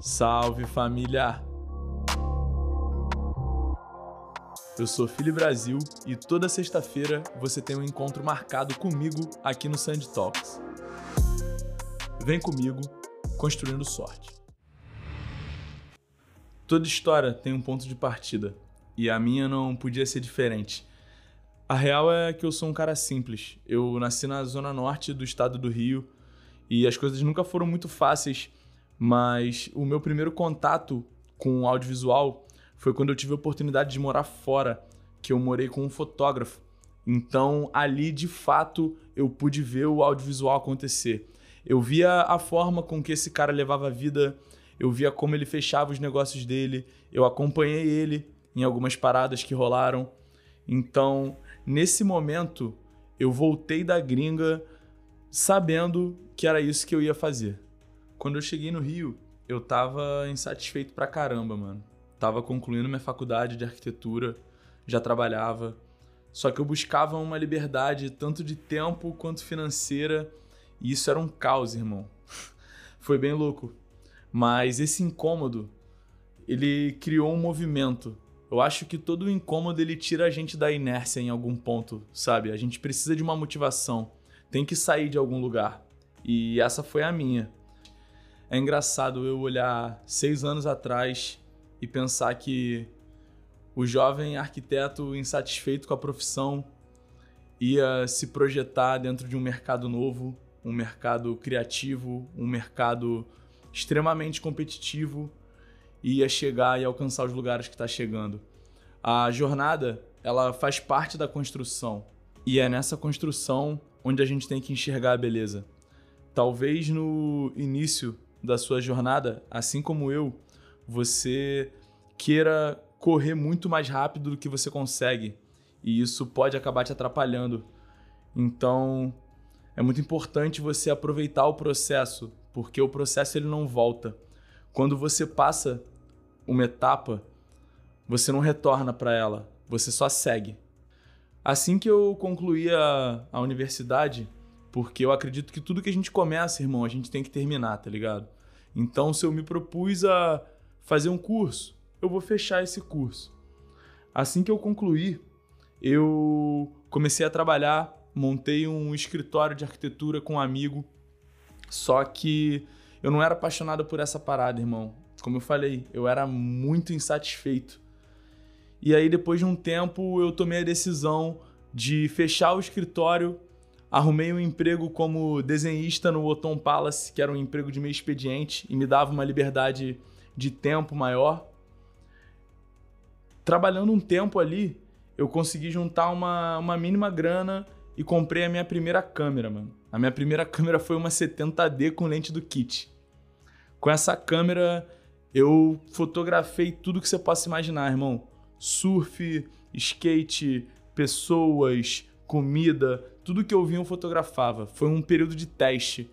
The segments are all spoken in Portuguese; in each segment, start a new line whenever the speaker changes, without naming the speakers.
Salve família! Eu sou Fili Brasil e toda sexta-feira você tem um encontro marcado comigo aqui no Sand Talks. Vem comigo, construindo sorte. Toda história tem um ponto de partida e a minha não podia ser diferente. A real é que eu sou um cara simples. Eu nasci na zona norte do estado do Rio e as coisas nunca foram muito fáceis, mas o meu primeiro contato com o audiovisual foi quando eu tive a oportunidade de morar fora, que eu morei com um fotógrafo. Então, ali de fato, eu pude ver o audiovisual acontecer. Eu via a forma com que esse cara levava a vida, eu via como ele fechava os negócios dele, eu acompanhei ele em algumas paradas que rolaram. Então, nesse momento, eu voltei da gringa sabendo que era isso que eu ia fazer. Quando eu cheguei no Rio, eu tava insatisfeito pra caramba, mano. Tava concluindo minha faculdade de arquitetura, já trabalhava. Só que eu buscava uma liberdade tanto de tempo quanto financeira, e isso era um caos, irmão. Foi bem louco. Mas esse incômodo, ele criou um movimento eu acho que todo incômodo ele tira a gente da inércia em algum ponto, sabe? A gente precisa de uma motivação, tem que sair de algum lugar. E essa foi a minha. É engraçado eu olhar seis anos atrás e pensar que o jovem arquiteto insatisfeito com a profissão ia se projetar dentro de um mercado novo, um mercado criativo, um mercado extremamente competitivo ia chegar e alcançar os lugares que está chegando. A jornada, ela faz parte da construção. E é nessa construção onde a gente tem que enxergar a beleza. Talvez no início da sua jornada, assim como eu, você queira correr muito mais rápido do que você consegue. E isso pode acabar te atrapalhando. Então, é muito importante você aproveitar o processo, porque o processo ele não volta. Quando você passa uma etapa, você não retorna para ela, você só segue. Assim que eu concluí a, a universidade, porque eu acredito que tudo que a gente começa, irmão, a gente tem que terminar, tá ligado? Então, se eu me propus a fazer um curso, eu vou fechar esse curso. Assim que eu concluí, eu comecei a trabalhar, montei um escritório de arquitetura com um amigo. Só que eu não era apaixonado por essa parada, irmão. Como eu falei, eu era muito insatisfeito. E aí, depois de um tempo, eu tomei a decisão de fechar o escritório. Arrumei um emprego como desenhista no Otom Palace, que era um emprego de meio expediente e me dava uma liberdade de tempo maior. Trabalhando um tempo ali, eu consegui juntar uma, uma mínima grana e comprei a minha primeira câmera, mano. A minha primeira câmera foi uma 70D com lente do kit. Com essa câmera, eu fotografei tudo que você possa imaginar, irmão. Surf, skate, pessoas, comida, tudo que eu vi eu fotografava. Foi um período de teste.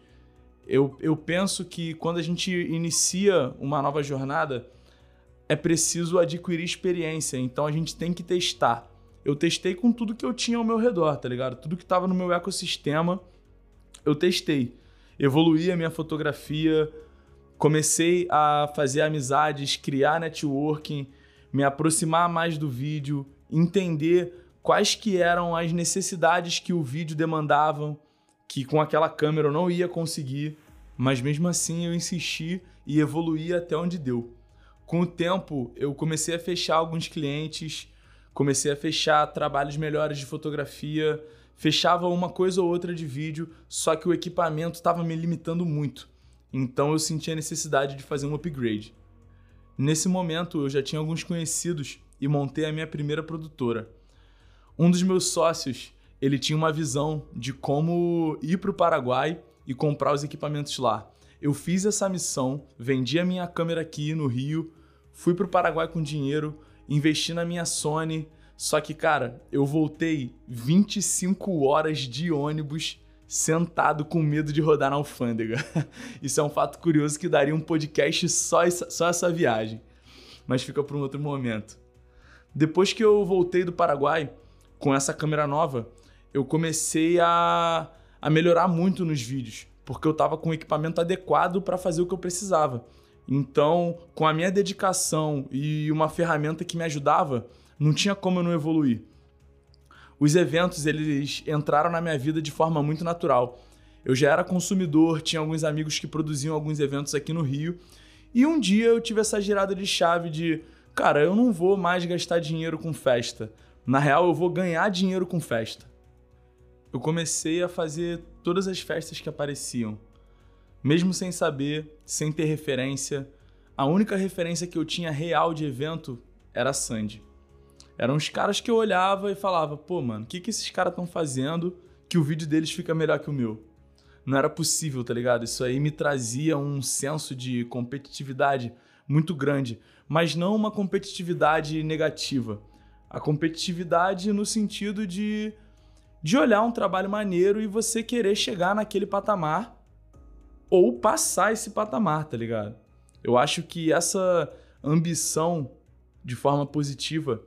Eu, eu penso que quando a gente inicia uma nova jornada, é preciso adquirir experiência, então a gente tem que testar. Eu testei com tudo que eu tinha ao meu redor, tá ligado? Tudo que estava no meu ecossistema, eu testei. Evoluí a minha fotografia, comecei a fazer amizades, criar networking, me aproximar mais do vídeo, entender quais que eram as necessidades que o vídeo demandavam, que com aquela câmera eu não ia conseguir, mas mesmo assim eu insisti e evoluí até onde deu. Com o tempo, eu comecei a fechar alguns clientes, comecei a fechar trabalhos melhores de fotografia, fechava uma coisa ou outra de vídeo, só que o equipamento estava me limitando muito. Então eu senti a necessidade de fazer um upgrade. Nesse momento eu já tinha alguns conhecidos e montei a minha primeira produtora. Um dos meus sócios, ele tinha uma visão de como ir para o Paraguai e comprar os equipamentos lá. Eu fiz essa missão, vendi a minha câmera aqui no Rio, fui para o Paraguai com dinheiro, investi na minha Sony, só que, cara, eu voltei 25 horas de ônibus sentado com medo de rodar na alfândega. Isso é um fato curioso que daria um podcast só essa, só essa viagem. Mas fica para um outro momento. Depois que eu voltei do Paraguai com essa câmera nova, eu comecei a, a melhorar muito nos vídeos, porque eu estava com o equipamento adequado para fazer o que eu precisava. Então, com a minha dedicação e uma ferramenta que me ajudava, não tinha como eu não evoluir. Os eventos, eles entraram na minha vida de forma muito natural. Eu já era consumidor, tinha alguns amigos que produziam alguns eventos aqui no Rio, e um dia eu tive essa girada de chave de, cara, eu não vou mais gastar dinheiro com festa. Na real, eu vou ganhar dinheiro com festa. Eu comecei a fazer todas as festas que apareciam. Mesmo sem saber, sem ter referência, a única referência que eu tinha real de evento era a Sandy. Eram os caras que eu olhava e falava, pô, mano, o que, que esses caras estão fazendo que o vídeo deles fica melhor que o meu? Não era possível, tá ligado? Isso aí me trazia um senso de competitividade muito grande, mas não uma competitividade negativa. A competitividade no sentido de, de olhar um trabalho maneiro e você querer chegar naquele patamar ou passar esse patamar, tá ligado? Eu acho que essa ambição de forma positiva,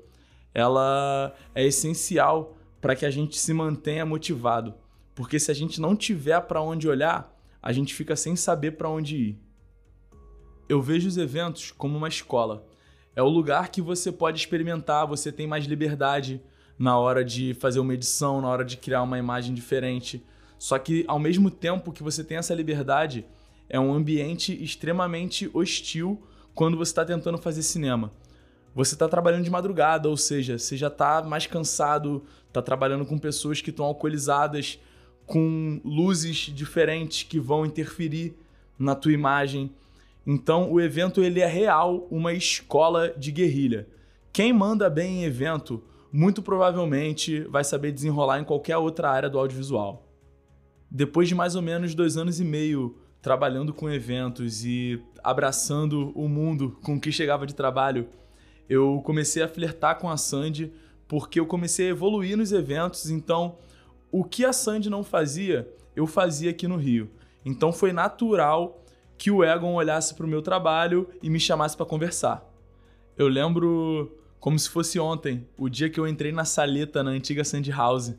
ela é essencial para que a gente se mantenha motivado, porque se a gente não tiver para onde olhar, a gente fica sem saber para onde ir. Eu vejo os eventos como uma escola. É o lugar que você pode experimentar, você tem mais liberdade na hora de fazer uma edição, na hora de criar uma imagem diferente. Só que ao mesmo tempo que você tem essa liberdade, é um ambiente extremamente hostil quando você está tentando fazer cinema. Você está trabalhando de madrugada, ou seja, você já está mais cansado, está trabalhando com pessoas que estão alcoolizadas, com luzes diferentes que vão interferir na tua imagem. Então, o evento ele é real, uma escola de guerrilha. Quem manda bem em evento, muito provavelmente vai saber desenrolar em qualquer outra área do audiovisual. Depois de mais ou menos dois anos e meio trabalhando com eventos e abraçando o mundo com o que chegava de trabalho, eu comecei a flertar com a Sandy porque eu comecei a evoluir nos eventos. Então, o que a Sandy não fazia, eu fazia aqui no Rio. Então, foi natural que o Egon olhasse para o meu trabalho e me chamasse para conversar. Eu lembro como se fosse ontem, o dia que eu entrei na saleta na antiga Sandy House.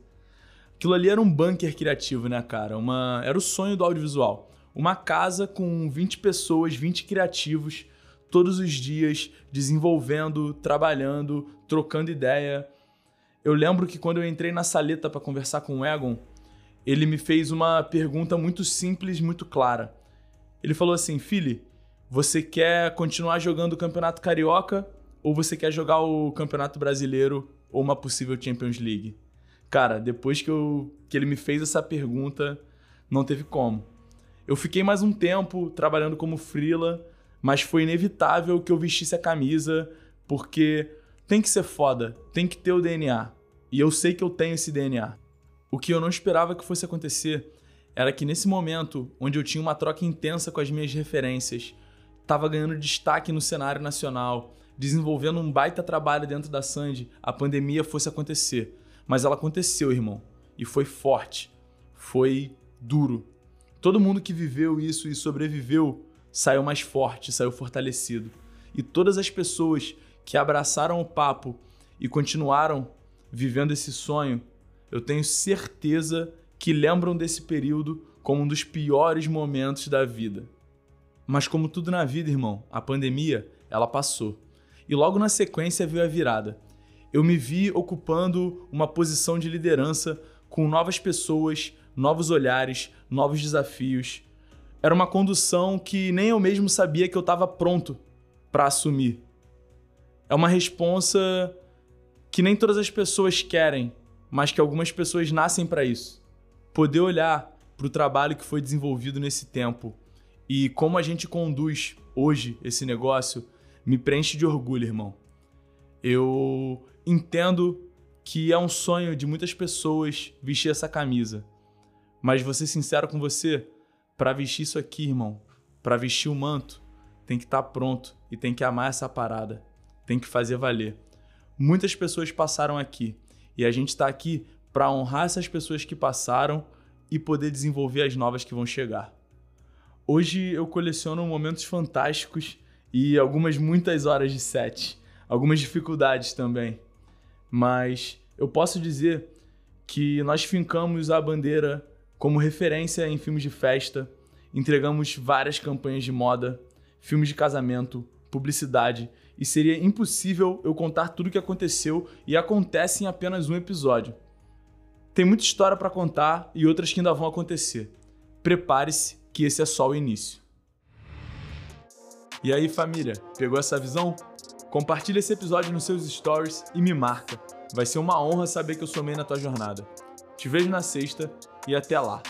Aquilo ali era um bunker criativo, né, cara? Uma... Era o sonho do audiovisual. Uma casa com 20 pessoas, 20 criativos, todos os dias, desenvolvendo, trabalhando, trocando ideia. Eu lembro que quando eu entrei na saleta para conversar com o Egon, ele me fez uma pergunta muito simples, muito clara. Ele falou assim: Fili, você quer continuar jogando o Campeonato Carioca ou você quer jogar o Campeonato Brasileiro ou uma possível Champions League? Cara, depois que, eu, que ele me fez essa pergunta, não teve como. Eu fiquei mais um tempo trabalhando como frila, mas foi inevitável que eu vestisse a camisa, porque tem que ser foda, tem que ter o DNA. E eu sei que eu tenho esse DNA. O que eu não esperava que fosse acontecer era que nesse momento, onde eu tinha uma troca intensa com as minhas referências, estava ganhando destaque no cenário nacional, desenvolvendo um baita trabalho dentro da Sandy, a pandemia fosse acontecer. Mas ela aconteceu, irmão. E foi forte. Foi duro. Todo mundo que viveu isso e sobreviveu saiu mais forte, saiu fortalecido. E todas as pessoas que abraçaram o papo e continuaram vivendo esse sonho, eu tenho certeza que lembram desse período como um dos piores momentos da vida. Mas como tudo na vida, irmão, a pandemia, ela passou. E logo na sequência veio a virada eu me vi ocupando uma posição de liderança com novas pessoas, novos olhares, novos desafios. Era uma condução que nem eu mesmo sabia que eu estava pronto para assumir. É uma responsa que nem todas as pessoas querem, mas que algumas pessoas nascem para isso. Poder olhar para o trabalho que foi desenvolvido nesse tempo e como a gente conduz hoje esse negócio me preenche de orgulho, irmão. Eu entendo que é um sonho de muitas pessoas vestir essa camisa. Mas vou ser sincero com você, para vestir isso aqui, irmão, para vestir o manto, tem que estar tá pronto e tem que amar essa parada, tem que fazer valer. Muitas pessoas passaram aqui e a gente está aqui para honrar essas pessoas que passaram e poder desenvolver as novas que vão chegar. Hoje eu coleciono momentos fantásticos e algumas muitas horas de set, algumas dificuldades também mas eu posso dizer que nós fincamos a bandeira como referência em filmes de festa, entregamos várias campanhas de moda, filmes de casamento, publicidade, e seria impossível eu contar tudo o que aconteceu e acontece em apenas um episódio. Tem muita história para contar e outras que ainda vão acontecer. Prepare-se que esse é só o início. E aí, família, pegou essa visão? Compartilhe esse episódio nos seus stories e me marca. Vai ser uma honra saber que eu somei na tua jornada. Te vejo na sexta e até lá.